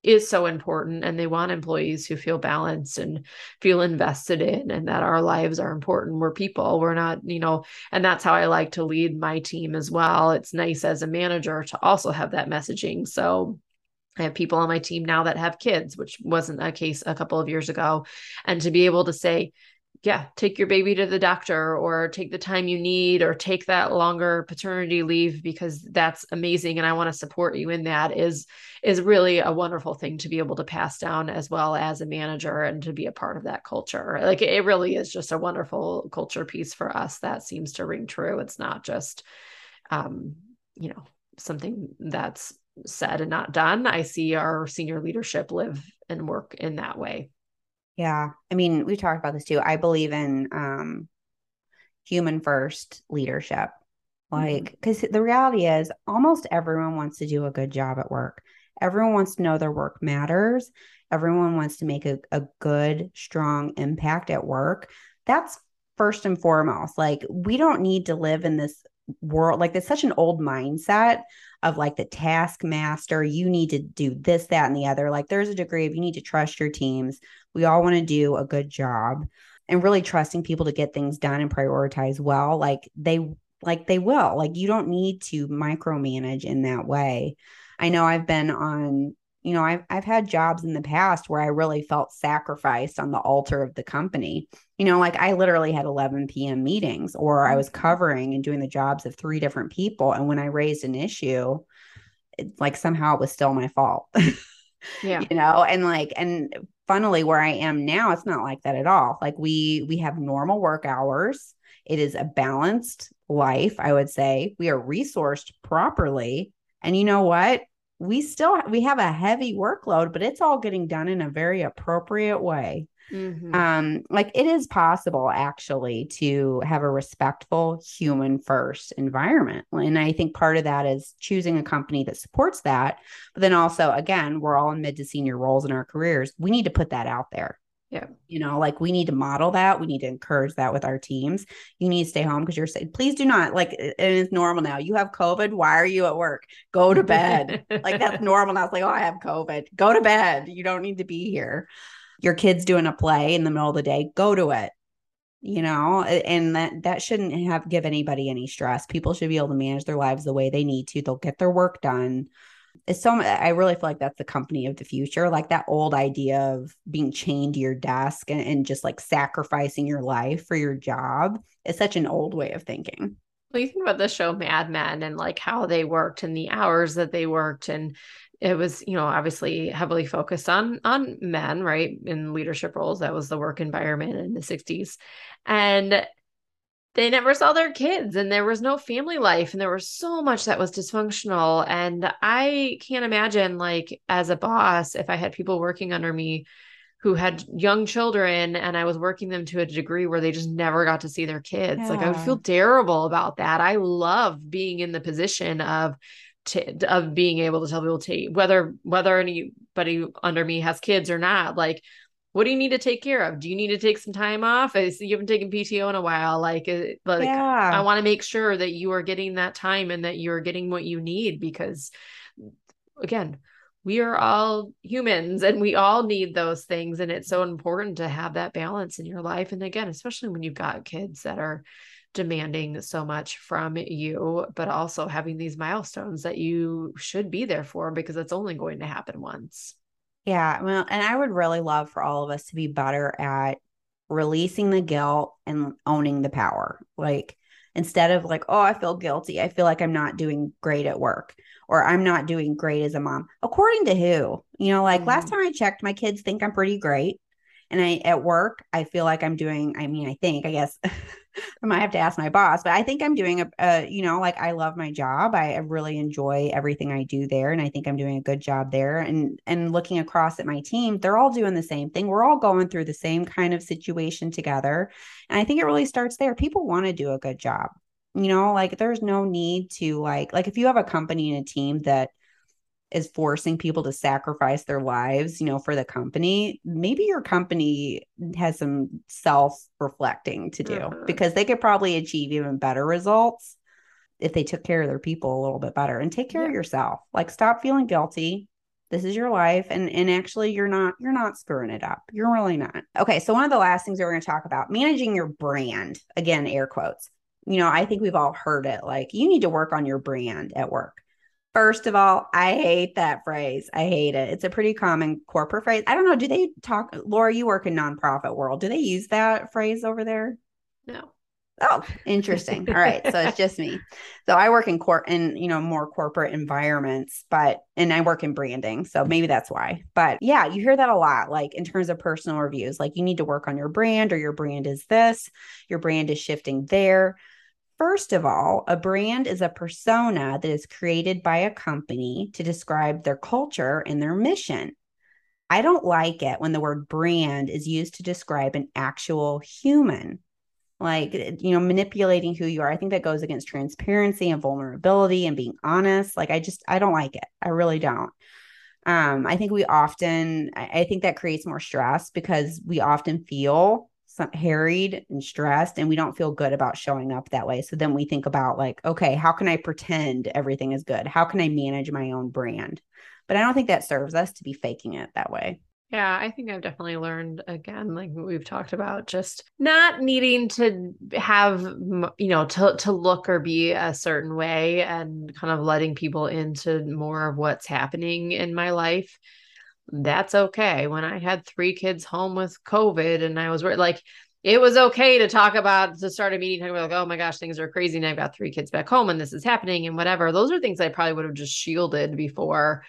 is so important and they want employees who feel balanced and feel invested in and that our lives are important. We're people. We're not you know and that's how i like to lead my team as well. It's nice as a manager to also have that messaging. So I have people on my team now that have kids, which wasn't a case a couple of years ago. And to be able to say, yeah, take your baby to the doctor or take the time you need or take that longer paternity leave because that's amazing and I want to support you in that is is really a wonderful thing to be able to pass down as well as a manager and to be a part of that culture. Like it really is just a wonderful culture piece for us that seems to ring true. It's not just um, you know, something that's said and not done. I see our senior leadership live and work in that way. Yeah. I mean, we talked about this too. I believe in um, human first leadership. Like, because mm-hmm. the reality is, almost everyone wants to do a good job at work. Everyone wants to know their work matters. Everyone wants to make a, a good, strong impact at work. That's first and foremost. Like, we don't need to live in this world. Like, it's such an old mindset of like the taskmaster. You need to do this, that, and the other. Like, there's a degree of you need to trust your teams we all want to do a good job and really trusting people to get things done and prioritize well. Like they like they will. Like you don't need to micromanage in that way. I know I've been on you know, I've I've had jobs in the past where I really felt sacrificed on the altar of the company. You know, like I literally had 11 p.m. meetings, or I was mm-hmm. covering and doing the jobs of three different people. And when I raised an issue, it, like somehow it was still my fault. yeah. You know, and like, and funnily where I am now, it's not like that at all. Like we we have normal work hours. It is a balanced life, I would say. We are resourced properly. And you know what? We still we have a heavy workload, but it's all getting done in a very appropriate way. Mm-hmm. Um, like it is possible actually to have a respectful human first environment. And I think part of that is choosing a company that supports that. But then also, again, we're all in mid to senior roles in our careers. We need to put that out there. Yeah. You know, like we need to model that. We need to encourage that with our teams. You need to stay home because you're saying, please do not like it is normal now. You have COVID. Why are you at work? Go to bed. like that's normal now. It's like, oh, I have COVID. Go to bed. You don't need to be here your kid's doing a play in the middle of the day, go to it. You know, and that that shouldn't have give anybody any stress. People should be able to manage their lives the way they need to. They'll get their work done. It's so I really feel like that's the company of the future. Like that old idea of being chained to your desk and, and just like sacrificing your life for your job is such an old way of thinking. Well, you think about the show Mad Men and like how they worked and the hours that they worked and it was you know obviously heavily focused on on men right in leadership roles that was the work environment in the 60s and they never saw their kids and there was no family life and there was so much that was dysfunctional and i can't imagine like as a boss if i had people working under me who had young children and I was working them to a degree where they just never got to see their kids. Yeah. Like I would feel terrible about that. I love being in the position of to, of being able to tell people to whether whether anybody under me has kids or not like what do you need to take care of? Do you need to take some time off? I see you haven't taken pto in a while. Like, uh, like yeah. i want to make sure that you are getting that time and that you're getting what you need because again we are all humans and we all need those things. And it's so important to have that balance in your life. And again especially when you've got kids that are demanding so much from you, but also having these milestones that you should be there for because it's only going to happen once. Yeah. Well, and I would really love for all of us to be better at releasing the guilt and owning the power. Like instead of like, oh, I feel guilty. I feel like I'm not doing great at work or I'm not doing great as a mom. According to who? You know, like mm-hmm. last time I checked, my kids think I'm pretty great. And I at work, I feel like I'm doing, I mean, I think, I guess I might have to ask my boss, but I think I'm doing a, a, you know, like I love my job. I really enjoy everything I do there. And I think I'm doing a good job there. And and looking across at my team, they're all doing the same thing. We're all going through the same kind of situation together. And I think it really starts there. People want to do a good job. You know, like there's no need to like like if you have a company and a team that is forcing people to sacrifice their lives, you know, for the company, maybe your company has some self reflecting to do mm-hmm. because they could probably achieve even better results if they took care of their people a little bit better and take care yeah. of yourself. Like stop feeling guilty. This is your life and and actually you're not you're not screwing it up. You're really not. Okay, so one of the last things we're going to talk about, managing your brand. Again, air quotes. You know, I think we've all heard it like you need to work on your brand at work First of all, I hate that phrase. I hate it. It's a pretty common corporate phrase. I don't know. Do they talk, Laura? You work in nonprofit world. Do they use that phrase over there? No. Oh, interesting. All right. So it's just me. So I work in court in, you know, more corporate environments, but and I work in branding. So maybe that's why. But yeah, you hear that a lot, like in terms of personal reviews, like you need to work on your brand or your brand is this, your brand is shifting there. First of all, a brand is a persona that is created by a company to describe their culture and their mission. I don't like it when the word brand is used to describe an actual human, like, you know, manipulating who you are. I think that goes against transparency and vulnerability and being honest. Like, I just, I don't like it. I really don't. Um, I think we often, I think that creates more stress because we often feel harried and stressed and we don't feel good about showing up that way. So then we think about like okay how can i pretend everything is good? How can i manage my own brand? But i don't think that serves us to be faking it that way. Yeah, I think I've definitely learned again, like we've talked about, just not needing to have, you know, to to look or be a certain way, and kind of letting people into more of what's happening in my life that's okay. When I had three kids home with COVID and I was like, it was okay to talk about to start a meeting talking about like, oh my gosh, things are crazy. And I've got three kids back home and this is happening and whatever. Those are things I probably would have just shielded before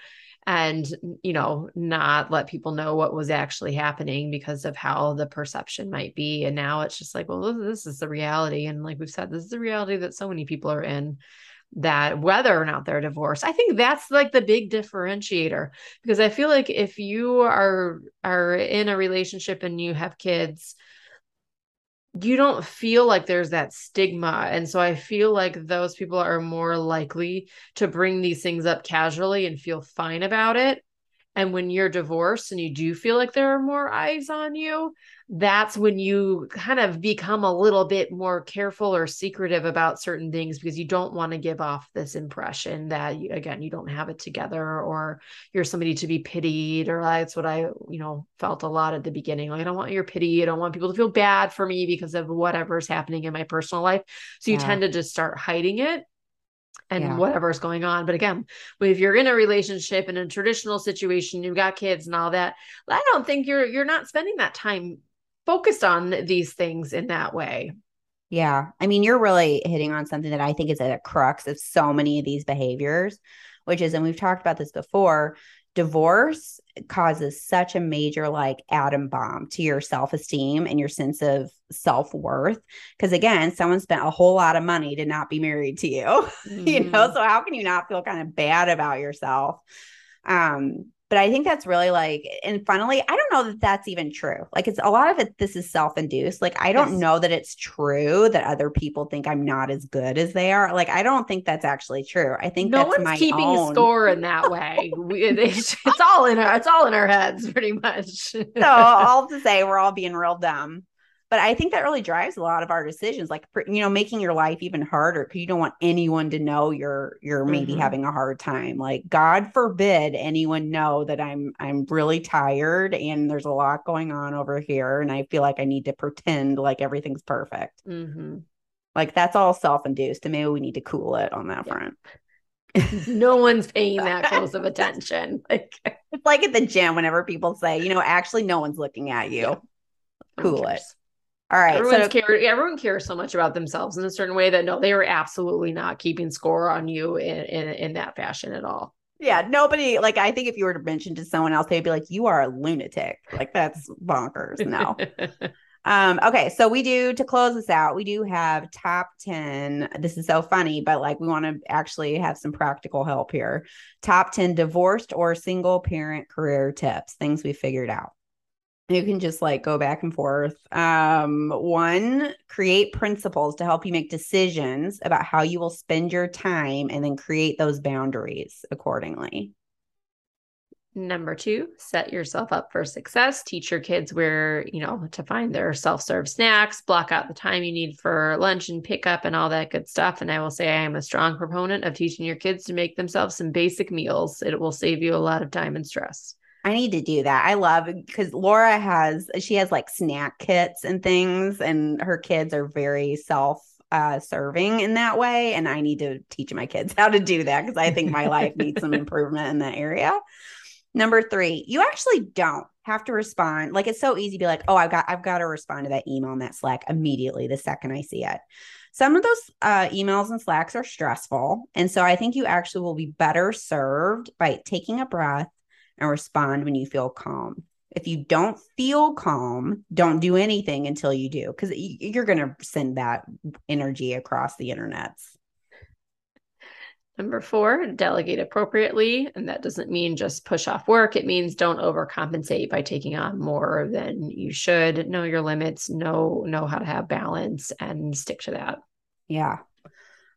and you know not let people know what was actually happening because of how the perception might be and now it's just like well this is the reality and like we've said this is the reality that so many people are in that whether or not they're divorced. I think that's like the big differentiator because i feel like if you are are in a relationship and you have kids you don't feel like there's that stigma. And so i feel like those people are more likely to bring these things up casually and feel fine about it and when you're divorced and you do feel like there are more eyes on you that's when you kind of become a little bit more careful or secretive about certain things because you don't want to give off this impression that you, again you don't have it together or you're somebody to be pitied or that's what i you know felt a lot at the beginning. Like i don't want your pity. I don't want people to feel bad for me because of whatever's happening in my personal life. So you yeah. tend to just start hiding it and yeah. whatever's going on. But again, if you're in a relationship in a traditional situation, you've got kids and all that, I don't think you're you're not spending that time focused on these things in that way. Yeah. I mean, you're really hitting on something that I think is at a crux of so many of these behaviors, which is, and we've talked about this before, divorce causes such a major like atom bomb to your self-esteem and your sense of self-worth because again someone spent a whole lot of money to not be married to you mm-hmm. you know mm-hmm. so how can you not feel kind of bad about yourself um but I think that's really like, and funnily, I don't know that that's even true. Like, it's a lot of it, this is self induced. Like, I don't yes. know that it's true that other people think I'm not as good as they are. Like, I don't think that's actually true. I think no one's keeping own. score in that way. we, it's, it's all in our, it's all in our heads pretty much. so, all to say, we're all being real dumb but I think that really drives a lot of our decisions, like you know, making your life even harder because you don't want anyone to know you're you're maybe mm-hmm. having a hard time. Like God forbid anyone know that I'm I'm really tired and there's a lot going on over here, and I feel like I need to pretend like everything's perfect. Mm-hmm. Like that's all self induced, and maybe we need to cool it on that yeah. front. no one's paying that close of attention. Like it's like at the gym whenever people say, you know, actually no one's looking at you. Yeah. Cool it. All right. Everyone's so everyone cares so much about themselves in a certain way that no, they were absolutely not keeping score on you in, in, in that fashion at all. Yeah, nobody like I think if you were to mention to someone else, they'd be like, You are a lunatic. Like that's bonkers. No. um, okay, so we do to close this out, we do have top 10. This is so funny, but like we want to actually have some practical help here. Top 10 divorced or single parent career tips, things we figured out you can just like go back and forth. Um, one, create principles to help you make decisions about how you will spend your time and then create those boundaries accordingly. Number two, set yourself up for success. Teach your kids where, you know, to find their self serve snacks, block out the time you need for lunch and pickup and all that good stuff. And I will say, I am a strong proponent of teaching your kids to make themselves some basic meals. It will save you a lot of time and stress. I need to do that. I love because Laura has she has like snack kits and things, and her kids are very self uh, serving in that way. And I need to teach my kids how to do that because I think my life needs some improvement in that area. Number three, you actually don't have to respond. Like it's so easy to be like, oh, I've got I've got to respond to that email and that Slack immediately the second I see it. Some of those uh, emails and Slacks are stressful. And so I think you actually will be better served by taking a breath and respond when you feel calm. If you don't feel calm, don't do anything until you do, because you're going to send that energy across the internet. Number four, delegate appropriately. And that doesn't mean just push off work. It means don't overcompensate by taking on more than you should. Know your limits, know, know how to have balance and stick to that. Yeah.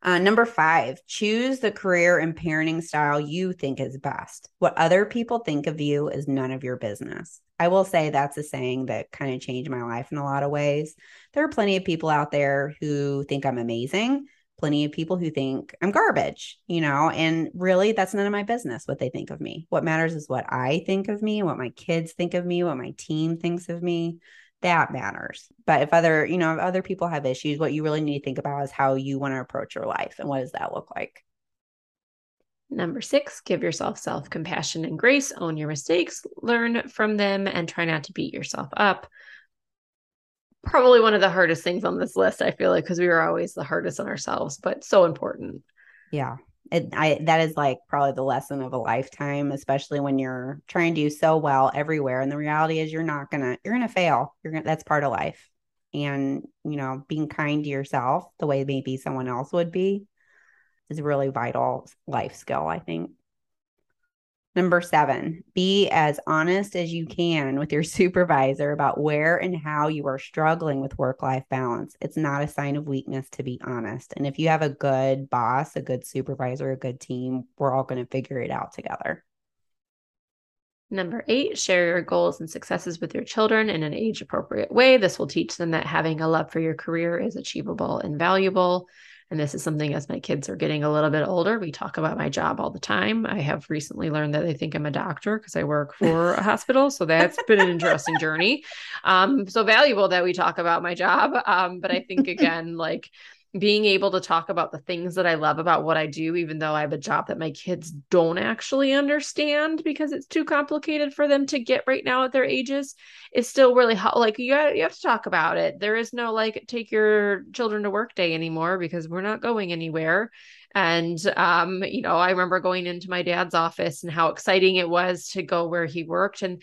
Uh, number five, choose the career and parenting style you think is best. What other people think of you is none of your business. I will say that's a saying that kind of changed my life in a lot of ways. There are plenty of people out there who think I'm amazing, plenty of people who think I'm garbage, you know, and really that's none of my business what they think of me. What matters is what I think of me, what my kids think of me, what my team thinks of me that matters. But if other, you know, if other people have issues, what you really need to think about is how you want to approach your life and what does that look like? Number six, give yourself self compassion and grace, own your mistakes, learn from them, and try not to beat yourself up. Probably one of the hardest things on this list, I feel like, because we are always the hardest on ourselves, but so important. Yeah it, I that is like probably the lesson of a lifetime, especially when you're trying to do so well everywhere. And the reality is, you're not gonna you're gonna fail. You're gonna that's part of life. And you know, being kind to yourself the way maybe someone else would be is a really vital life skill. I think. Number seven, be as honest as you can with your supervisor about where and how you are struggling with work life balance. It's not a sign of weakness to be honest. And if you have a good boss, a good supervisor, a good team, we're all going to figure it out together. Number eight, share your goals and successes with your children in an age appropriate way. This will teach them that having a love for your career is achievable and valuable. And this is something as my kids are getting a little bit older, we talk about my job all the time. I have recently learned that they think I'm a doctor because I work for a hospital. So that's been an interesting journey. Um, so valuable that we talk about my job. Um, but I think again, like being able to talk about the things that I love about what I do, even though I have a job that my kids don't actually understand because it's too complicated for them to get right now at their ages, is still really how like you you have to talk about it. There is no like take your children to work day anymore because we're not going anywhere. And um, you know, I remember going into my dad's office and how exciting it was to go where he worked and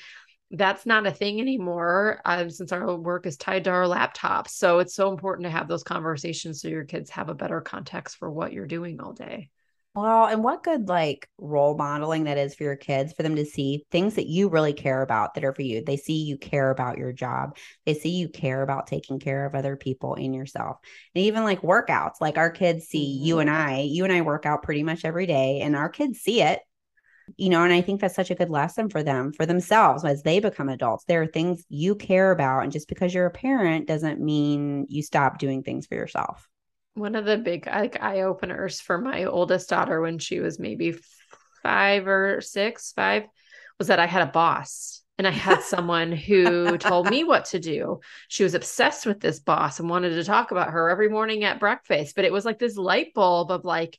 that's not a thing anymore um, since our work is tied to our laptops. So it's so important to have those conversations so your kids have a better context for what you're doing all day. Well, and what good like role modeling that is for your kids for them to see things that you really care about that are for you. They see you care about your job. They see you care about taking care of other people and yourself. And even like workouts, like our kids see mm-hmm. you and I, you and I work out pretty much every day and our kids see it you know and i think that's such a good lesson for them for themselves as they become adults there are things you care about and just because you're a parent doesn't mean you stop doing things for yourself one of the big like eye openers for my oldest daughter when she was maybe five or six five was that i had a boss and I had someone who told me what to do. She was obsessed with this boss and wanted to talk about her every morning at breakfast. But it was like this light bulb of like,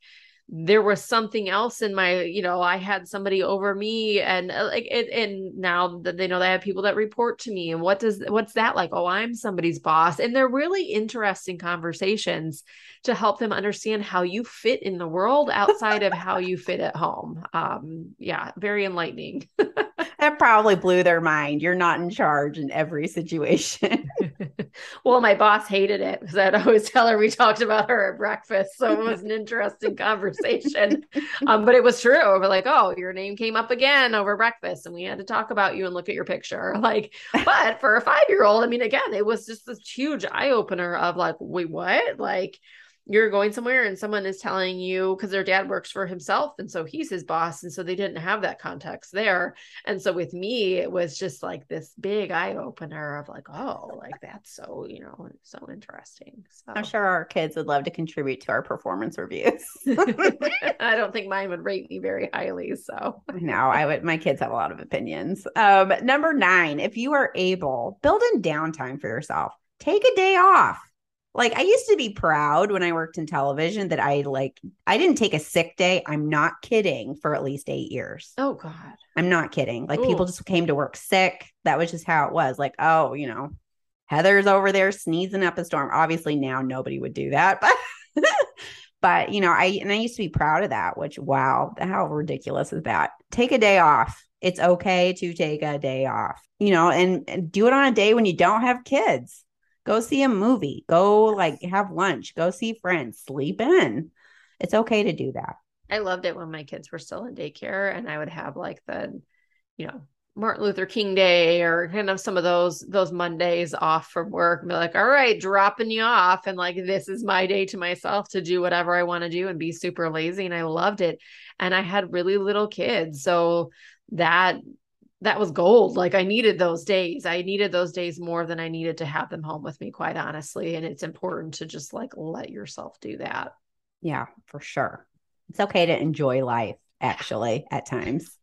there was something else in my you know i had somebody over me and uh, like it and now that they know they have people that report to me and what does what's that like? Oh i'm somebody's boss. And they're really interesting conversations to help them understand how you fit in the world outside of how you fit at home. Um yeah very enlightening that probably blew their mind you're not in charge in every situation well my boss hated it because i'd always tell her we talked about her at breakfast so it was an interesting conversation um, but it was true. We're like, oh, your name came up again over breakfast, and we had to talk about you and look at your picture. Like, but for a five year old, I mean, again, it was just this huge eye opener of like, wait, what? Like, you're going somewhere and someone is telling you because their dad works for himself and so he's his boss and so they didn't have that context there. And so with me it was just like this big eye opener of like oh like that's so you know so interesting. So. i'm sure our kids would love to contribute to our performance reviews. I don't think mine would rate me very highly so. No i would my kids have a lot of opinions. Um number nine if you are able build in downtime for yourself. Take a day off like I used to be proud when I worked in television that I like I didn't take a sick day. I'm not kidding for at least 8 years. Oh god. I'm not kidding. Like Ooh. people just came to work sick. That was just how it was. Like, oh, you know, Heather's over there sneezing up a storm. Obviously now nobody would do that, but but you know, I and I used to be proud of that, which wow, how ridiculous is that? Take a day off. It's okay to take a day off. You know, and, and do it on a day when you don't have kids Go see a movie. Go like have lunch. Go see friends. Sleep in. It's okay to do that. I loved it when my kids were still in daycare and I would have like the, you know, Martin Luther King Day or kind of some of those those Mondays off from work and be like, all right, dropping you off. And like this is my day to myself to do whatever I want to do and be super lazy. And I loved it. And I had really little kids. So that that was gold. Like I needed those days. I needed those days more than I needed to have them home with me, quite honestly. And it's important to just like let yourself do that. Yeah, for sure. It's okay to enjoy life, actually, at times.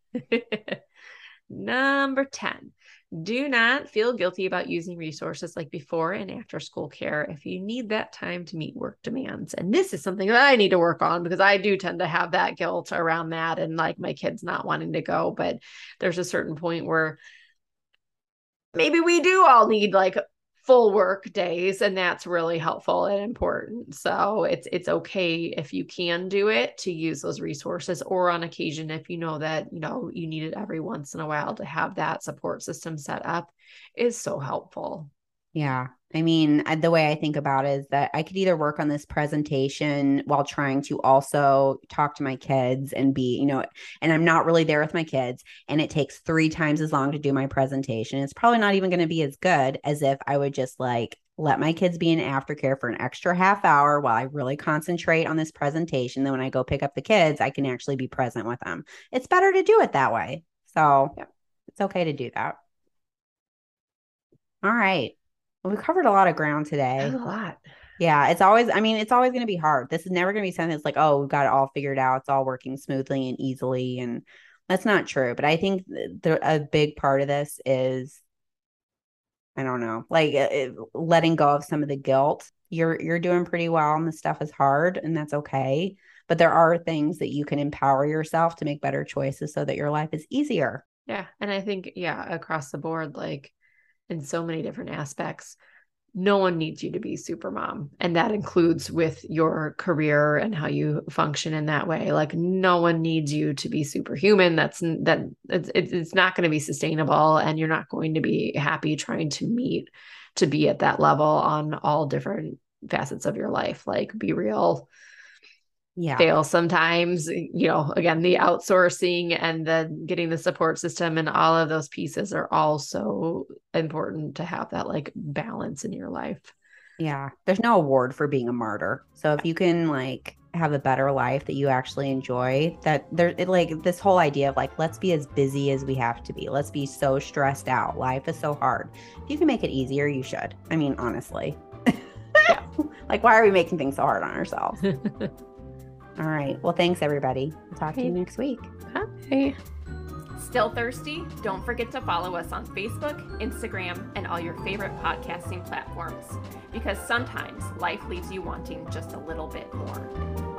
Number 10, do not feel guilty about using resources like before and after school care if you need that time to meet work demands. And this is something that I need to work on because I do tend to have that guilt around that and like my kids not wanting to go. But there's a certain point where maybe we do all need like full work days and that's really helpful and important. So it's it's okay if you can do it to use those resources or on occasion if you know that you know you need it every once in a while to have that support system set up is so helpful. Yeah I mean, the way I think about it is that I could either work on this presentation while trying to also talk to my kids and be, you know, and I'm not really there with my kids and it takes three times as long to do my presentation. It's probably not even going to be as good as if I would just like let my kids be in aftercare for an extra half hour while I really concentrate on this presentation. Then when I go pick up the kids, I can actually be present with them. It's better to do it that way. So yeah. it's okay to do that. All right. Well, we covered a lot of ground today. a lot. Yeah, it's always, I mean, it's always going to be hard. This is never going to be something that's like, oh, we've got it all figured out. It's all working smoothly and easily. And that's not true. But I think the, a big part of this is, I don't know, like it, letting go of some of the guilt. You're you're doing pretty well, and the stuff is hard, and that's okay. But there are things that you can empower yourself to make better choices so that your life is easier. Yeah, and I think yeah, across the board, like in so many different aspects no one needs you to be super mom and that includes with your career and how you function in that way. Like no one needs you to be superhuman. That's that it's, it's not going to be sustainable and you're not going to be happy trying to meet to be at that level on all different facets of your life. Like be real yeah. fail sometimes eh, you know again the outsourcing and then getting the support system and all of those pieces are also important to have that like balance in your life. Yeah there's no award for being a martyr. So if you can like have a better life that you actually enjoy that there it, like this whole idea of like let's be as busy as we have to be. Let's be so stressed out. Life is so hard. If you can make it easier you should. I mean honestly. Yeah. like why are we making things so hard on ourselves All right. Well, thanks, everybody. We'll talk okay. to you next week. Bye. Still thirsty? Don't forget to follow us on Facebook, Instagram, and all your favorite podcasting platforms because sometimes life leaves you wanting just a little bit more.